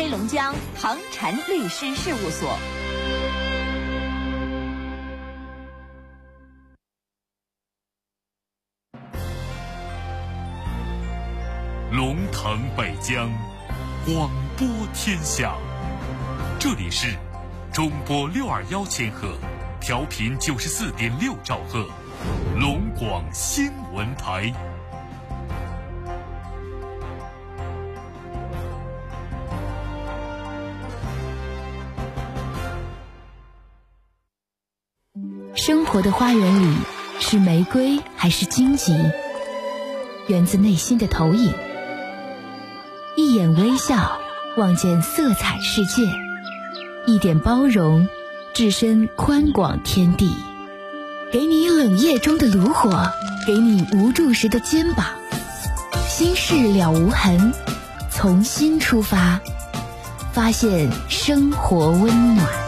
黑龙江唐禅律师事务所。龙腾北疆，广播天下。这里是中波六二幺千赫，调频九十四点六兆赫，龙广新闻台。活的花园里，是玫瑰还是荆棘？源自内心的投影。一眼微笑，望见色彩世界；一点包容，置身宽广天地。给你冷夜中的炉火，给你无助时的肩膀。心事了无痕，从心出发，发现生活温暖。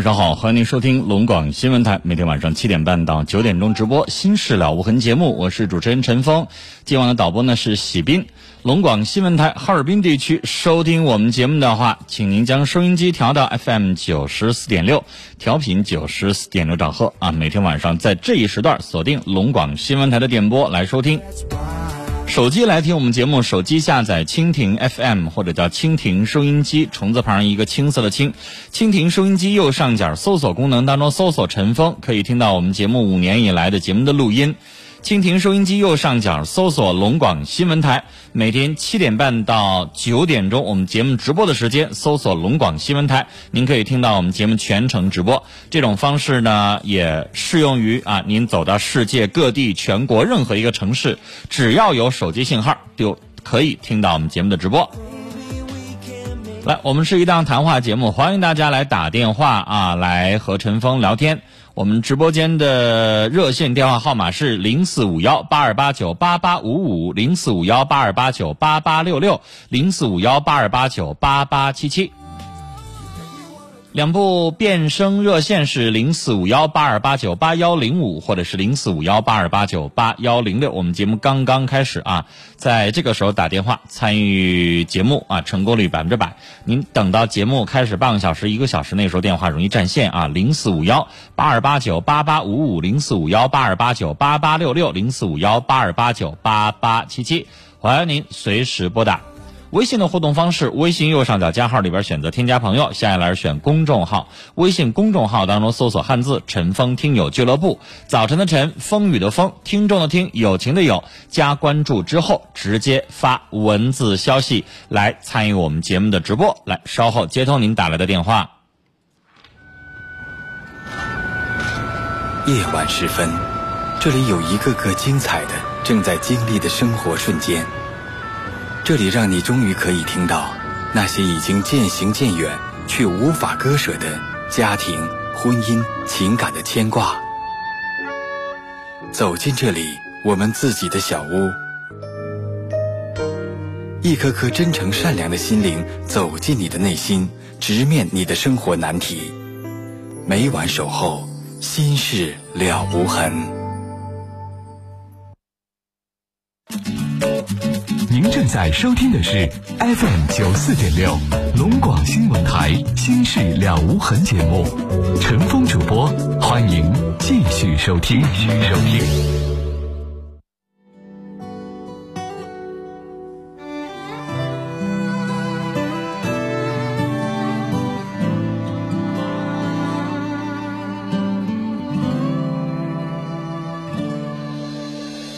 晚上好，欢迎您收听龙广新闻台，每天晚上七点半到九点钟直播《心事了无痕》节目，我是主持人陈峰。今晚的导播呢是喜斌。龙广新闻台哈尔滨地区收听我们节目的话，请您将收音机调到 FM 九十四点六，调频九十四点六兆赫啊。每天晚上在这一时段锁定龙广新闻台的点播来收听。手机来听我们节目，手机下载蜻蜓 FM 或者叫蜻蜓收音机，虫字旁一个青色的青，蜻蜓收音机右上角搜索功能当中搜索陈峰，可以听到我们节目五年以来的节目的录音。蜻蜓收音机右上角搜索龙广新闻台，每天七点半到九点钟，我们节目直播的时间搜索龙广新闻台，您可以听到我们节目全程直播。这种方式呢，也适用于啊，您走到世界各地、全国任何一个城市，只要有手机信号，就可以听到我们节目的直播。来，我们是一档谈话节目，欢迎大家来打电话啊，来和陈峰聊天。我们直播间的热线电话号码是零四五幺八二八九八八五五零四五幺八二八九八八六六零四五幺八二八九八八七七。两部变声热线是零四五幺八二八九八幺零五，或者是零四五幺八二八九八幺零六。我们节目刚刚开始啊，在这个时候打电话参与节目啊，成功率百分之百。您等到节目开始半个小时、一个小时，那时候电话容易占线啊。零四五幺八二八九八八五五，零四五幺八二八九八八六六，零四五幺八二八九八八七七，欢迎您随时拨打。微信的互动方式：微信右上角加号里边选择添加朋友，下一栏选公众号。微信公众号当中搜索汉字“陈峰听友俱乐部”，早晨的晨，风雨的风，听众的听，友情的友。加关注之后，直接发文字消息来参与我们节目的直播。来，稍后接通您打来的电话。夜晚时分，这里有一个个精彩的、正在经历的生活瞬间。这里让你终于可以听到那些已经渐行渐远却无法割舍的家庭、婚姻、情感的牵挂。走进这里，我们自己的小屋，一颗颗真诚善良的心灵走进你的内心，直面你的生活难题。每晚守候，心事了无痕。在。收听的是 FM 九四点六龙广新闻台《心事了无痕》节目，陈峰主播，欢迎继续收听。继续收听。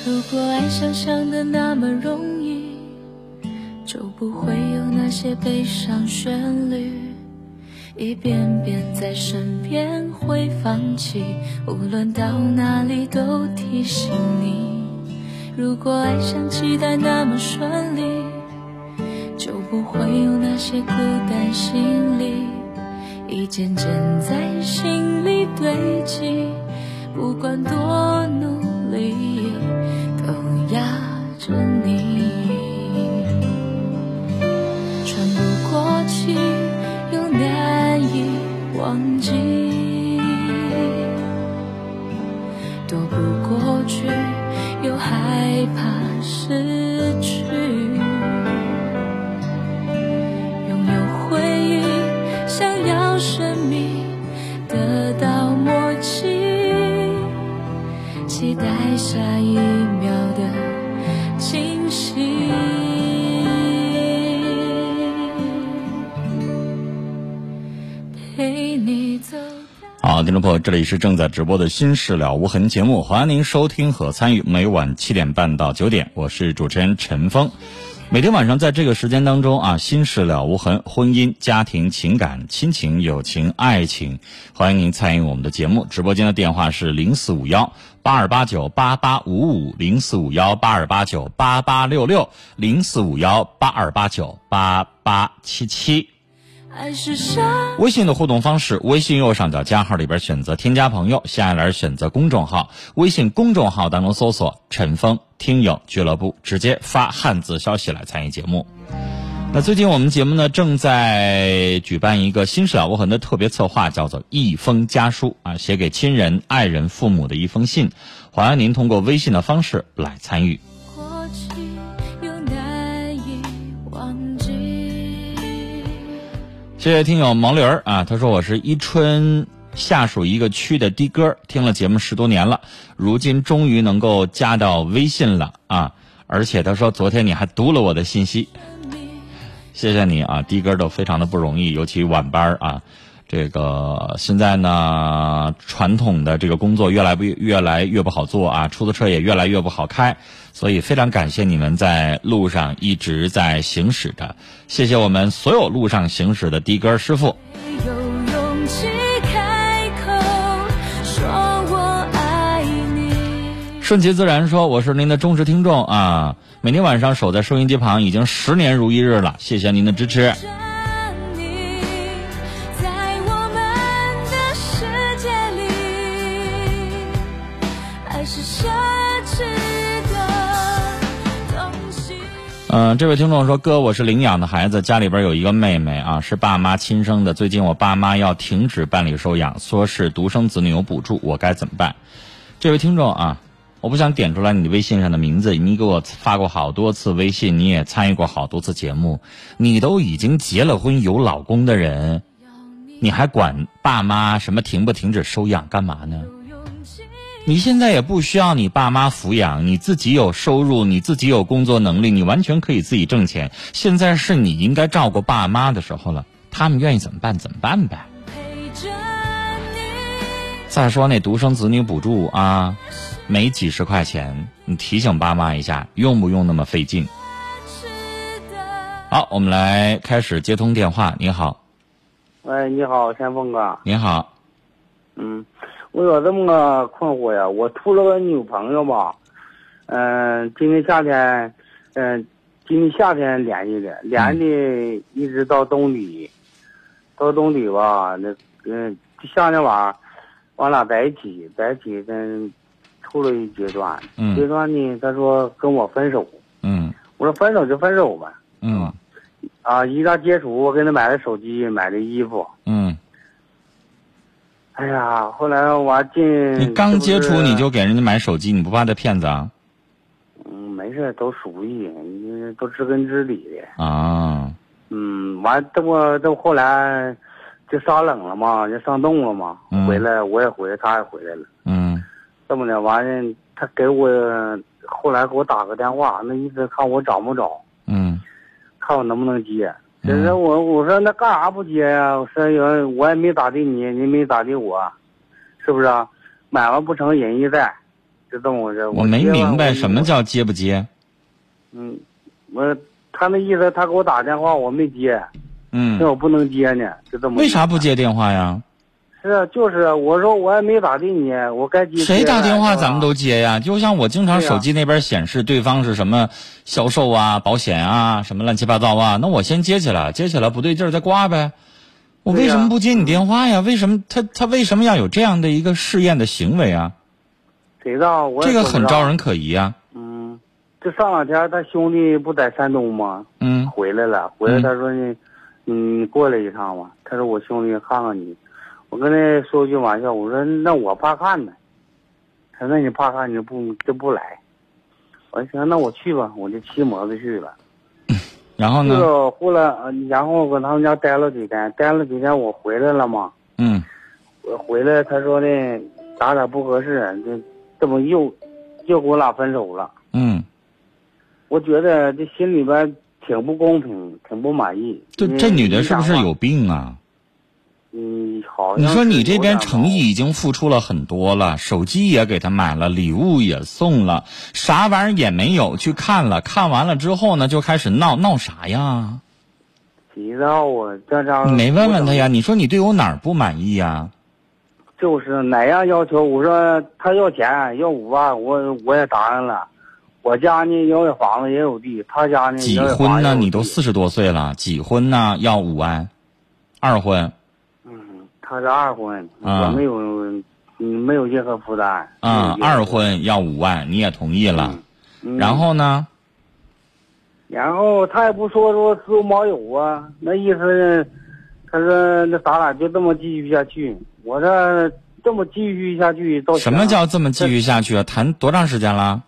如果爱想象的那么容易，不会有那些悲伤旋律，一遍遍在身边会放弃，无论到哪里都提醒你。如果爱像期待那么顺利，就不会有那些孤单心理，一件件在心里堆积，不管多努力。都压着去，听众朋友，这里是正在直播的《心事了无痕》节目，欢迎您收听和参与。每晚七点半到九点，我是主持人陈峰。每天晚上在这个时间当中啊，《心事了无痕》，婚姻、家庭、情感、亲情、友情、爱情，欢迎您参与我们的节目。直播间的电话是零四五幺八二八九八八五五，零四五幺八二八九八八六六，零四五幺八二八九八八七七。微信的互动方式：微信右上角加号里边选择添加朋友，下一栏选择公众号。微信公众号当中搜索“陈峰听友俱乐部”，直接发汉字消息来参与节目。那最近我们节目呢正在举办一个“新事了无痕”的特别策划，叫做“一封家书”啊，写给亲人、爱人、父母的一封信。欢迎您通过微信的方式来参与。谢谢听友毛驴儿啊，他说我是伊春下属一个区的的哥，听了节目十多年了，如今终于能够加到微信了啊！而且他说昨天你还读了我的信息，谢谢你啊，的哥都非常的不容易，尤其晚班啊。这个现在呢，传统的这个工作越来不越来越不好做啊，出租车也越来越不好开，所以非常感谢你们在路上一直在行驶着，谢谢我们所有路上行驶的的哥师傅。顺其自然说，我是您的忠实听众啊，每天晚上守在收音机旁已经十年如一日了，谢谢您的支持。嗯，这位听众说：“哥，我是领养的孩子，家里边有一个妹妹啊，是爸妈亲生的。最近我爸妈要停止办理收养，说是独生子女有补助，我该怎么办？”这位听众啊，我不想点出来你微信上的名字，你给我发过好多次微信，你也参与过好多次节目，你都已经结了婚有老公的人，你还管爸妈什么停不停止收养干嘛呢？你现在也不需要你爸妈抚养，你自己有收入，你自己有工作能力，你完全可以自己挣钱。现在是你应该照顾爸妈的时候了，他们愿意怎么办怎么办呗。再说那独生子女补助啊，没几十块钱，你提醒爸妈一下，用不用那么费劲？好，我们来开始接通电话。你好，喂，你好，天峰哥。你好，嗯。我有这么个困惑呀，我处了个女朋友吧，嗯，今年夏天，嗯，今年夏天联系的，联系一直到冬底，到冬底吧，那嗯，夏天晚上，我俩在一起，在一起跟处了一阶段，阶段呢，他说跟我分手，嗯，我说分手就分手呗，嗯，啊，一到接触，我给他买了手机，买了衣服，嗯。哎呀，后来我进你刚接触你就给人家买手机，你不怕他骗子啊？嗯，没没事，都熟悉，你都知根知底的。啊，嗯，完这不这不后来就杀冷了嘛，就上冻了嘛。嗯回来我也回来，他也回来了。嗯这么的，完了他给我后来给我打个电话，那意思看我找不找，嗯看我能不能接。嗯其实我我说那干啥不接呀、我说有我也没咋地你，你没咋地我，是不是啊？买卖不成仁义在，就这么回事。我没明白什么叫接不接。嗯，我他那意思他给我打电话我没接，嗯那，我不能接呢，就这么。为啥不？接电话呀？是啊，就是啊我说我也没咋地你，我该接。谁打电话咱们都接呀。就像我经常手机那边显示对方是什么销售啊、保险啊、什么乱七八糟啊，那我先接起来，接起来不对劲儿再挂呗。我为什么不接你电话呀？为什么他他为什么要有这样的一个试验的行为啊？谁知道我也这个很招人可疑啊。嗯，这上两天他兄弟不在山东吗？嗯回来了，回来嗯他说你，你过来一趟吧。他说我兄弟看看你，我跟他说句玩笑，我说那我怕看呢。他说那你怕看你就不就不来。我说行，那我去吧，我就骑摩托去了。然后呢？了后来，呃然后搁他们家待了几天，待了几天我回来了嘛。嗯我回来他说的咱俩不合适，这这么又又给我俩分手了。嗯，我觉得这心里边挺不公平，挺不满意。这这女的是不是有病啊？嗯，好像你说你这边诚意已经付出了很多了，手机也给他买了，礼物也送了，啥玩意儿也没有，去看了，看完了之后呢，就开始闹闹啥呀？急躁啊，这张你没问问他呀？？你说你对我哪儿不满意呀？就是哪样要求？我说他要钱，要五万，我我也答应了。我家呢也有房子也有地，他家呢几婚呢？你都四十多岁了，几婚呢？要五万，二婚嗯，他是二婚，啊我没有，嗯，没有任何负担。啊，没有任何二婚要五万，你也同意了。嗯然后呢？然后他也不说说知无毛有啊，那意思，他说那咱俩就这么继续下去。我这这么继续下去到什么叫这么继续下去啊？谈多长时间了？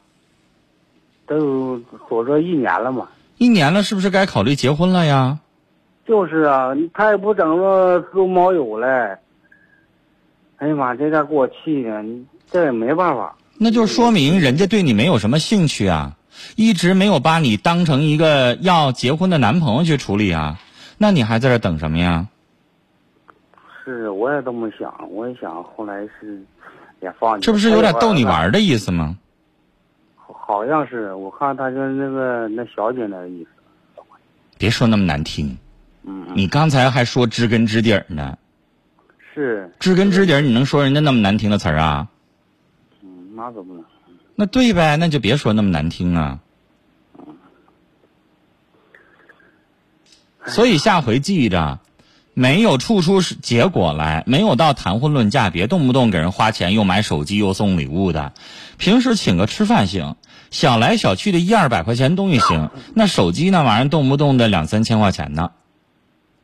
都有说说一年了嘛？一年了，是不是该考虑结婚了呀？就是啊，他也不整说知无毛有嘞。哎呀妈，这点给我气的，这也没办法。那就说明人家对你没有什么兴趣啊，一直没有把你当成一个要结婚的男朋友去处理啊，那你还在这等什么呀？是，我也这么想，我也想，后来是也放弃。这不是有点逗你玩的意思吗？好像是，我看他跟那个那小姐那意思。别说那么难听，你刚才还说知根知底儿呢，是，知根知底儿，你能说人家那么难听的词儿啊？嗯，那可不能？那对呗，那就别说那么难听啊。所以下回记着，没有处出结果来，没有到谈婚论嫁，别动不动给人花钱，又买手机又送礼物的。平时请个吃饭行，小来小去的一二百块钱东西行，那手机那玩意儿动不动的两三千块钱呢，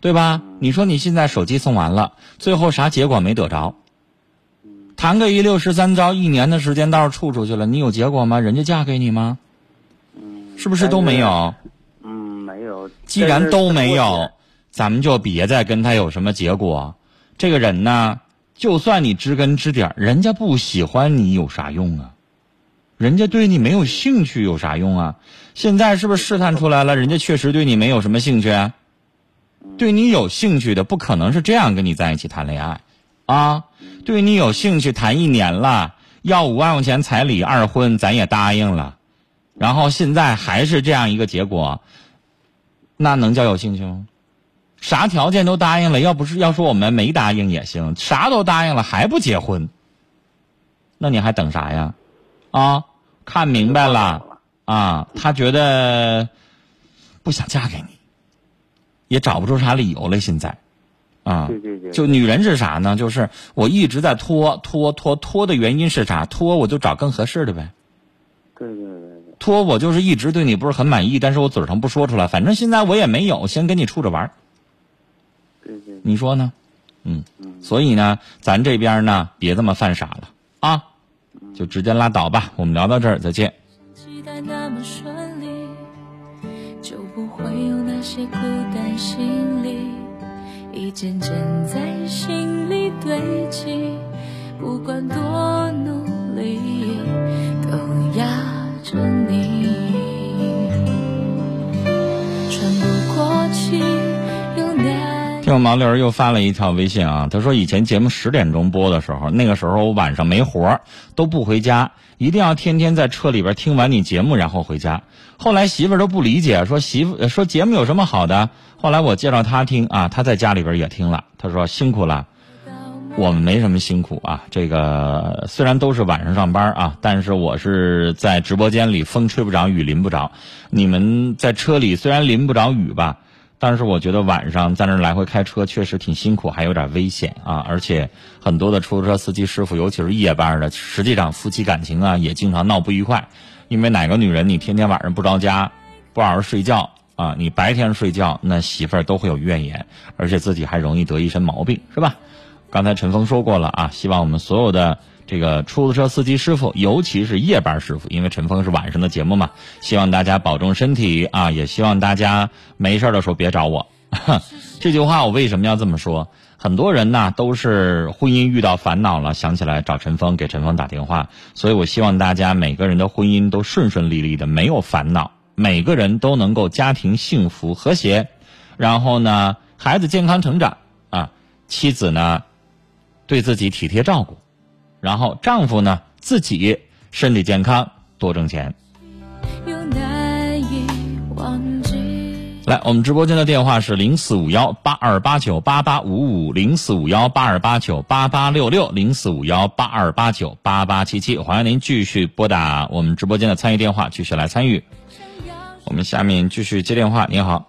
对吧？你说你现在手机送完了，最后啥结果没得着？谈个一六十三招，一年的时间倒是处出去了，你有结果吗？人家嫁给你吗？嗯，是不是都没有？嗯，没有。既然都没有，咱们就别再跟他有什么结果。这个人呢，就算你知根知底儿，人家不喜欢你有啥用啊？人家对你没有兴趣有啥用啊？现在是不是试探出来了？人家确实对你没有什么兴趣啊。对你有兴趣的，不可能是这样跟你在一起谈恋爱，啊，对你有兴趣谈一年了，要五万块钱彩礼二婚，咱也答应了，然后现在还是这样一个结果，那能叫有兴趣吗？啥条件都答应了，要不是要说我们没答应也行，啥都答应了还不结婚，那你还等啥呀？啊，看明白了啊，他觉得不想嫁给你，也找不出啥理由了，现在，啊，对对对就女人是啥呢？就是我一直在拖拖拖拖的原因是啥？拖我就找更合适的呗。对对对对，拖我就是一直对你不是很满意，但是我嘴上不说出来，反正现在我也没有，先跟你处着玩儿对对，你说呢？嗯，嗯，所以呢，咱这边呢，别这么犯傻了啊，就直接拉倒吧。我们聊到这儿，再见。那些孤单心里，一件件在心里堆积，不管多努毛驴儿又发了一条微信啊，他说以前节目十点钟播的时候，那个时候我晚上没活儿，都不回家，一定要天天在车里边听完你节目然后回家。后来媳妇都不理解，说媳妇说节目有什么好的？后来我介绍他听啊，他在家里边也听了，他说辛苦了。我们没什么辛苦啊，这个虽然都是晚上上班啊，但是我是在直播间里，风吹不着，雨淋不着。你们在车里虽然淋不着雨吧，但是我觉得晚上在那来回开车确实挺辛苦，还有点危险啊。而且很多的出租车司机师傅，尤其是夜班的，实际上夫妻感情啊也经常闹不愉快。因为哪个女人你天天晚上不着家，不好好睡觉啊，你白天睡觉，那媳妇儿都会有怨言，而且自己还容易得一身毛病，是吧？刚才陈峰说过了啊，希望我们所有的这个出租车司机师傅，尤其是夜班师傅，因为陈峰是晚上的节目嘛，希望大家保重身体啊，也希望大家没事的时候别找我。这句话我为什么要这么说？很多人呢都是婚姻遇到烦恼了，想起来找陈峰，给陈峰打电话。所以我希望大家每个人的婚姻都顺顺利利的，没有烦恼，每个人都能够家庭幸福和谐，然后呢，孩子健康成长啊，妻子呢。对自己体贴照顾，然后丈夫呢自己身体健康，多挣钱。来，我们直播间的电话是零四五幺八二八九八八五五零四五幺八二八九八八六六零四五幺八二八九八八七七，欢迎您继续拨打我们直播间的参与电话，继续来参与。我们下面继续接电话，你好，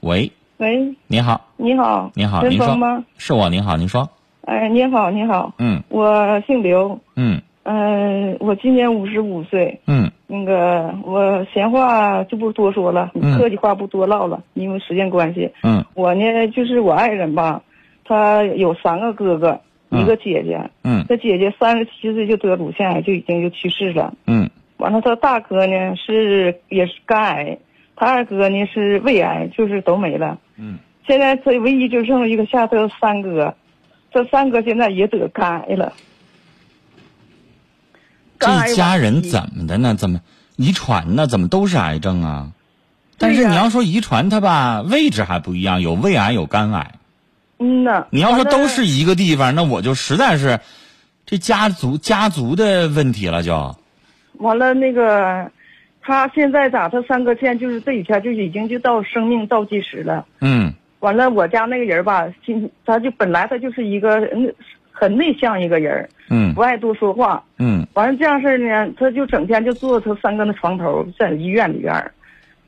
喂。喂，你好，你好，你好，您说吗？是我，您好，您说，哎，你好，你好，嗯我姓刘，嗯嗯、我今年五十五岁，嗯那个我闲话就不多说了，嗯客气话不多唠了，因为时间关系。嗯我呢，就是我爱人吧，他有三个哥哥，嗯一个姐姐，嗯他姐姐三十七岁就得乳腺癌，就已经就去世了。嗯完了，他大哥呢是也是肝癌，他二哥呢是胃癌，就是都没了。嗯现在这唯一就剩一个下头三哥，这三哥现在也得肝癌了。这家人怎么的呢？怎么遗传呢？怎么都是癌症啊？但是你要说遗传它吧，位置还不一样，有胃癌有肝癌。嗯呐，你要说都是一个地方，那我就实在是这家族家族的问题了就。完了那个，他现在咋？他三哥现在就是这几天就已经就到生命倒计时了。嗯完了，我家那个人吧，今他就本来他就是一个嗯很内向一个人，嗯不爱多说话。嗯完了这样事儿呢，他就整天就坐他三哥那床头，在医院里边儿，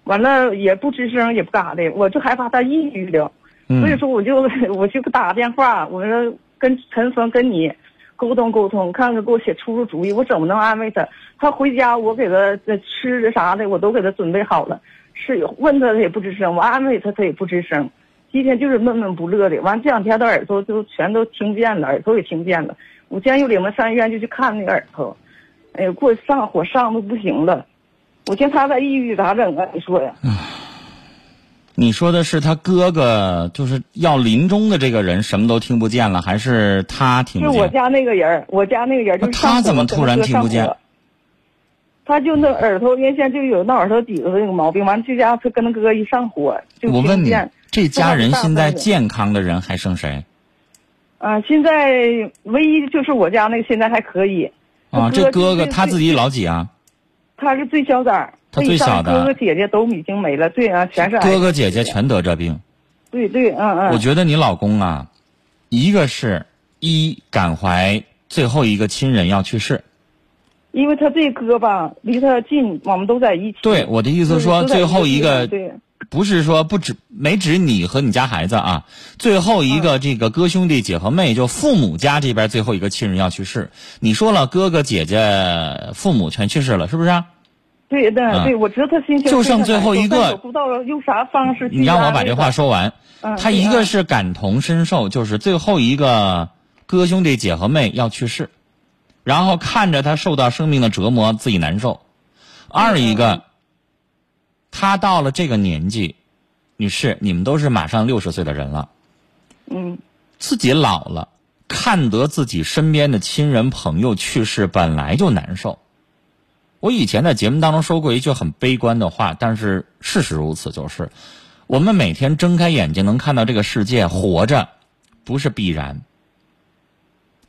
完了也不吱声，也不干啥的，我就害怕他抑郁了，所以嗯说我就我就打个电话，我说跟陈峰跟你沟通沟通，看看给我写出出主意，我怎么能安慰他？他回家我给他呃吃的啥的我都给他准备好了，是问他他也不吱声，我安慰他他也不吱声，今天就是闷闷不乐的。完这两天他耳朵就全都听见了，耳朵也听见了。我今天又领他上医院就去看那个耳朵，哎呀，给我上火上的不行了。我见他在抑郁咋整啊？你说呀？你说的是他哥哥，就是要临终的这个人什么都听不见了，还是他听不见？是我家那个人，我家那个人就是他怎么突然听不见上火他就那耳朵原先就有那耳朵底子那个毛病，完了这家他跟他哥一上火就我问你这家人现在健康的人还剩谁？啊、现在唯一就是我家那个现在还可以。啊，这哥哥他自己老几啊？他是最小崽儿，他最小的哥哥姐姐都已经没了，对啊，全是哥哥姐姐全得这病。对对，嗯嗯。我觉得你老公啊，一个是一感怀最后一个亲人要去世，因为他这哥吧离他近，我们都在一起。对我的意思对说，最后一个对不是说不止没指你和你家孩子啊，最后一个这个哥兄弟姐和妹，就父母家这边最后一个亲人要去世。你说了，哥哥姐姐父母全去世了，是不是啊？对对嗯对，我知道他心情就剩最后一个难受但我不知道用啥方式你让我把这话。说完。嗯他一个是感同身受，就是最后一个哥兄弟姐和妹要去世，然后看着他受到生命的折磨，自己难受；二一个他到了这个年纪，女士，你们都是马上六十岁的人了，嗯。自己老了，看得自己身边的亲人朋友去世，本来就难受。我以前在节目当中说过一句很悲观的话，但是事实如此，就是我们每天睁开眼睛能看到这个世界，活着不是必然，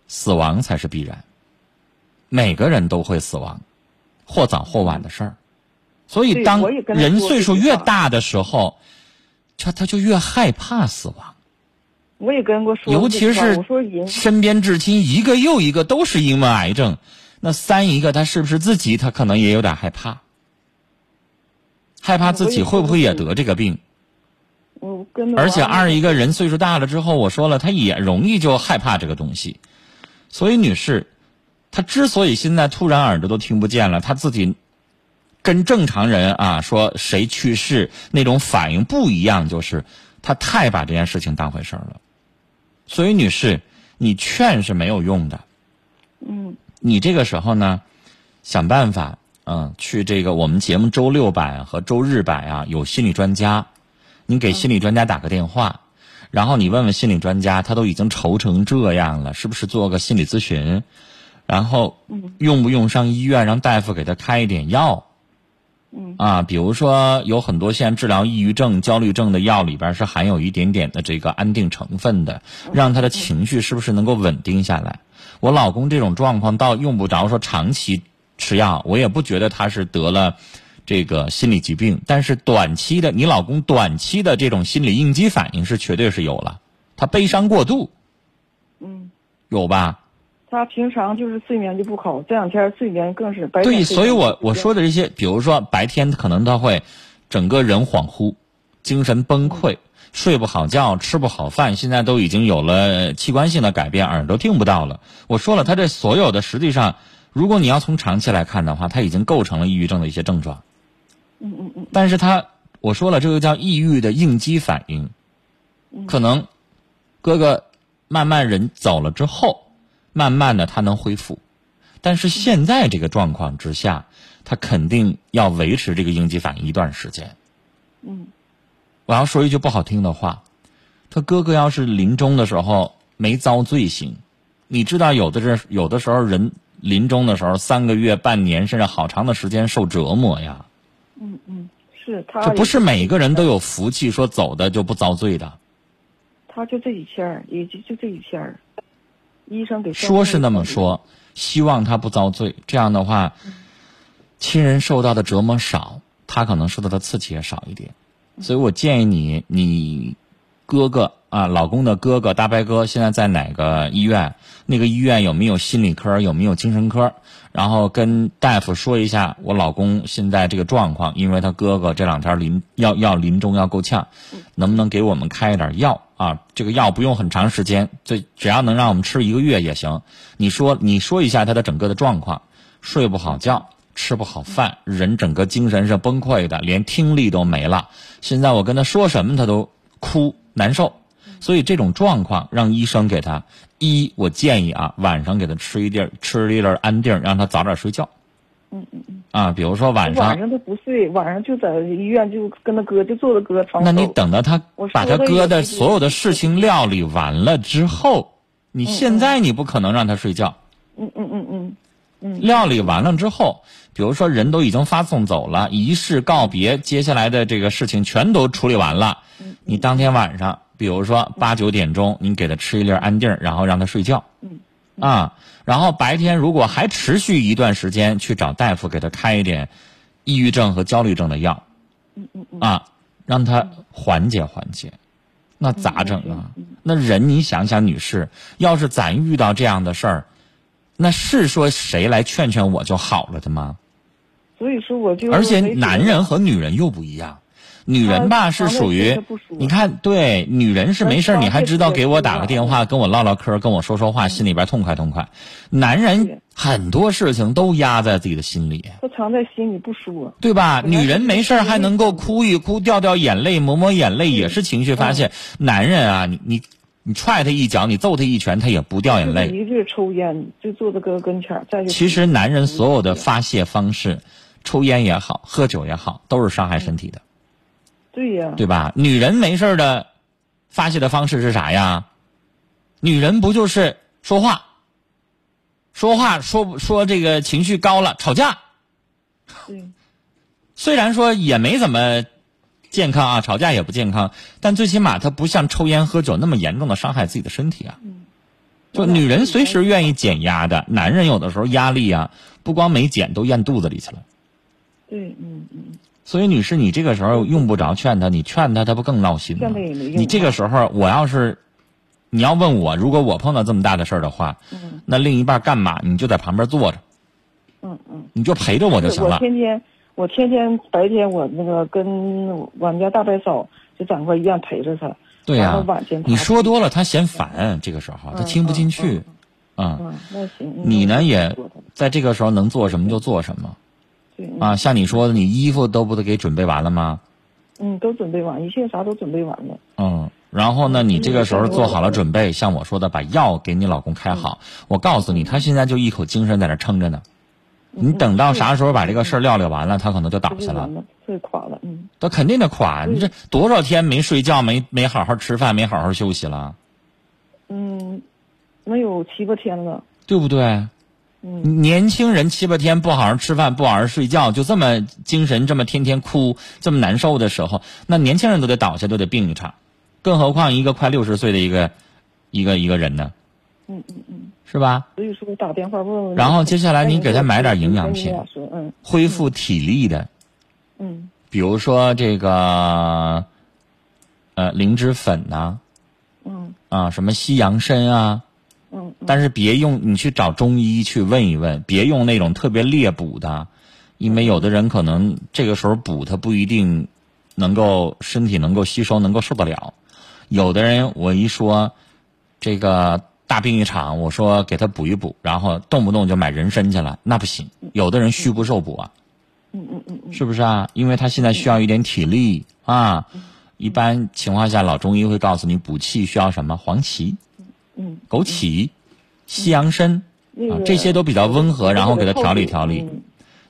死亡才是必然。每个人都会死亡，或早或晚的事儿。所以，当人岁数越大的时候，他他就越害怕死亡。我也跟过说尤其是身边至亲一个又一个都是因为癌症，那三一个他是不是自己他可能也有点害怕，害怕自己会不会也得这个病？我跟而且我二一个人岁数大了之后，我说了他也容易就害怕这个东西，所以女士，她之所以现在突然耳朵都听不见了，他自己跟正常人啊说谁去世那种反应不一样，就是他太把这件事情当回事儿了。所以女士，你劝是没有用的，嗯你这个时候呢，想办法，嗯，去这个我们节目周六版和周日版啊，有心理专家，你给心理专家打个电话，然后你问问心理专家，他都已经愁成这样了，是不是做个心理咨询？然后用不用上医院让大夫给他开一点药？嗯啊，比如说有很多现在治疗抑郁症、焦虑症的药里边是含有一点点的这个安定成分的，让他的情绪是不是能够稳定下来？我老公这种状况倒用不着说长期吃药，我也不觉得他是得了这个心理疾病，但是短期的，你老公短期的这种心理应激反应是绝对是有了，他悲伤过度嗯，有吧？他平常就是睡眠就不好，这两天睡眠更是白天对，所以我我说的这些，比如说白天可能他会整个人恍惚，精神崩溃，睡不好觉，吃不好饭，现在都已经有了器官性的改变，耳朵听不到了。我说了，他这所有的实际上，如果你要从长期来看的话，他已经构成了抑郁症的一些症状。嗯嗯嗯但是他我说了，这个叫抑郁的应激反应，可能哥哥慢慢人走了之后，慢慢的他能恢复，但是现在这个状况之下，他肯定要维持这个应激反应一段时间。嗯我要说一句不好听的话，他哥哥要是临终的时候没遭罪行，你知道有的是有的时候人临终的时候三个月、半年甚至好长的时间受折磨呀。嗯嗯，是他这不是每个人都有福气说走的就不遭罪的。他就这几天儿，也就就这几天儿，医生给说是那么说，希望他不遭罪。这样的话，亲人受到的折磨少，他可能受到的刺激也少一点。所以我建议你，你哥哥啊，老公的哥哥大伯哥现在在哪个医院？那个医院有没有心理科？有没有精神科？然后跟大夫说一下我老公现在这个状况，因为他哥哥这两天临要要临终要够呛，能不能给我们开一点药啊？这个药不用很长时间，这只要能让我们吃一个月也行。你说你说一下他的整个的状况，睡不好觉，吃不好饭，人整个精神是崩溃的，连听力都没了。现在我跟他说什么他都哭难受，所以这种状况让医生给他一，我建议啊，晚上给他吃一粒吃一粒安定，让他早点睡觉。嗯嗯嗯，啊，比如说晚上，晚上他不睡，晚上就在医院就跟他哥就坐着哥床那你等到他把他哥的所有的事情料理完了之后，你现在你不可能让他睡觉。嗯嗯嗯嗯嗯料理完了之后，比如说人都已经发送走了，仪式告别，接下来的这个事情全都处理完了，嗯你当天晚上，比如说八九点钟，你给他吃一粒安定，然后让他睡觉。嗯啊，然后白天如果还持续一段时间，去找大夫给他开一点抑郁症和焦虑症的药。嗯嗯嗯，啊，让他缓解缓解。那咋整嗯啊？那人你想想，女士，要是咱遇到这样的事儿，那是说谁来劝劝我就好了的吗？所以说我就而且男人和女人又不一样，女人吧是属于你看，对女人是没事儿你还知道给我打个电话，跟我唠唠嗑，跟我说说话，心里边痛快痛快。男人很多事情都压在自己的心里。都藏在心里不说。对吧？女人没事儿还能够哭一哭，掉掉眼泪，抹抹眼泪，也是情绪发泄。男人啊，你你你踹他一脚，你揍他一拳，他也不掉眼泪。一句抽烟，就坐在哥哥跟前儿，再其实男人所有的发泄方式，抽烟也好，喝酒也好，都是伤害身体的，对呀，对吧？女人没事的发泄的方式是啥呀？女人不就是说话，说话说说这个情绪高了吵架，对，虽然说也没怎么健康啊，吵架也不健康，但最起码它不像抽烟喝酒那么严重的伤害自己的身体啊。就女人随时愿意减压的，男人有的时候压力啊，不光没减，都咽肚子里去了。对，嗯嗯，所以，女士，你这个时候用不着劝他，你劝他，他不更闹心吗你这个时候，我要是你要问我，如果我碰到这么大的事儿的话，嗯那另一半干嘛？你就在旁边坐着，嗯嗯。你就陪着我就行了我了。天天，我天天白天我那个跟我们家大白嫂就在一一样陪着他。对呀、你说多了，他嫌烦，这个时候他听不进去，啊、嗯，那行。你呢嗯也在这个时候能做什么就做什么对啊。像你说的，你衣服都不得给准备完了吗？嗯，都准备完，一切啥都准备完了。嗯，然后呢，你这个时候做好了准备，像我说的，把药给你老公开好。我告诉你，他现在就一口精神在那撑着呢。你等到啥时候把这个事儿料理完了，他可能就倒下了，了，退垮了，嗯，他肯定得垮。你这多少天没睡觉，没没好好吃饭，没好好休息了，嗯，能有七八天了，对不对？嗯，年轻人七八天不好好吃饭，不好好睡觉，就这么精神，这么天天哭，这么难受的时候，那年轻人都得倒下，都得病一场，更何况一个快六十岁的一个一个一个人呢，嗯嗯嗯，是吧？所以说打电话问问。然后接下来你给他买点营养品嗯。恢复体力的，嗯。比如说这个呃灵芝粉呐、嗯。啊，什么西洋参啊，嗯嗯，但是别用你去找中医去问一问，别用那种特别猎补的，因为有的人可能这个时候补他不一定能够身体能够吸收，能够受得了。有的人我一说这个大病一场，我说给他补一补，然后动不动就买人参去了，那不行。有的人虚不受补啊，嗯嗯嗯嗯是不是啊？因为他现在需要一点体力啊。一般情况下，老中医会告诉你补气需要什么？黄芪、嗯，枸杞、西洋参那个，啊这些都比较温和，然后给它调理调理。嗯。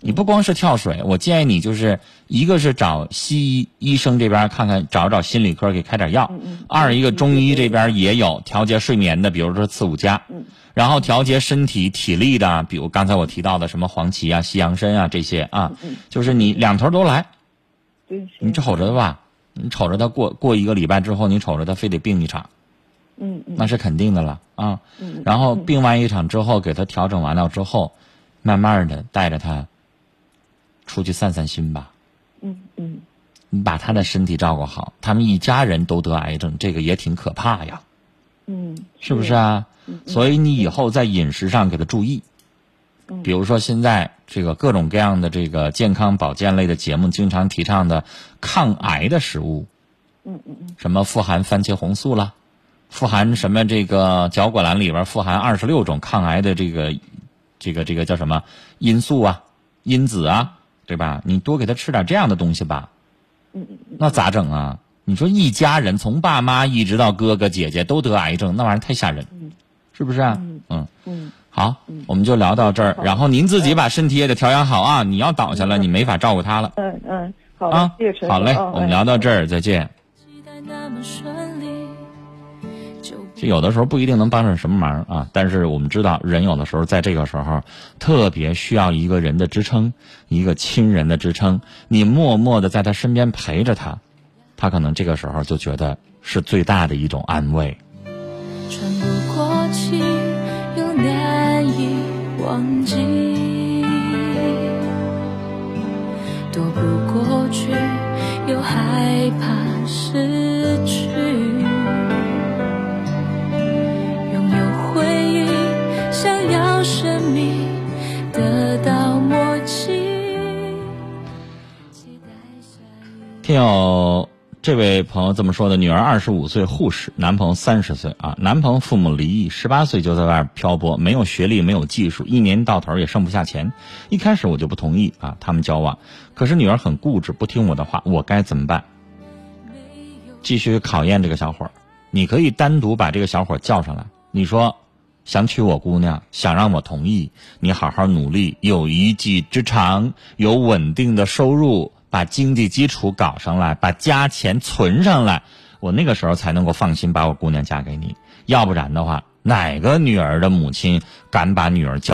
你不光是跳水，我建议你就是一个是找西医医生这边看看，找找心理科给开点药；二一个中医这边也有调节睡眠的，比如说刺五加，然后调节身体体力的，比如刚才我提到的什么黄芪啊、西洋参啊这些啊，就是你两头都来。对，你瞅着吧，你瞅着他过过一个礼拜之后，你瞅着他非得病一场，嗯嗯。那是肯定的了啊。嗯然后病完一场之后，给他调整完了之后，慢慢的带着他出去散散心吧。嗯嗯。你把他的身体照顾好，他们一家人都得癌症，这个也挺可怕呀，嗯，是不是啊？所以你以后在饮食上给他注意，嗯。比如说现在这个各种各样的这个健康保健类的节目，经常提倡的抗癌的食物，嗯嗯嗯。什么富含番茄红素啦，富含什么这个绞果蓝里边富含二十六种抗癌的这个这个这个叫什么因素啊、因子啊，对吧？你多给他吃点这样的东西吧。嗯嗯那咋整啊？你说一家人从爸妈一直到哥哥姐姐都得癌症，那玩意儿太吓人，是不是啊？嗯，嗯，好，我们就聊到这儿。然后您自己把身体也得调养好啊！你要倒下了，你没法照顾他了嗯嗯，好啊。好嘞，啊我们聊到这儿，再见。就有的时候不一定能帮上什么忙啊，但是我们知道，人有的时候在这个时候特别需要一个人的支撑，一个亲人的支撑。你默默的在他身边陪着他，他可能这个时候就觉得是最大的一种安慰。喘不过气，又难以忘记，躲不过去，又害怕失去。有这位朋友这么说的：女儿二十五岁，护士；男朋友三十岁啊，男朋友父母离异，十八岁就在外漂泊，没有学历，没有技术，一年到头也剩不下钱。一开始我就不同意啊，他们交往，可是女儿很固执，不听我的话，我该怎么办？继续考验这个小伙儿，你可以单独把这个小伙儿叫上来，你说，想娶我姑娘，想让我同意，你好好努力，有一技之长，有稳定的收入，把经济基础搞上来，把家钱存上来，我那个时候才能够放心把我姑娘嫁给你。要不然的话，哪个女儿的母亲敢把女儿交？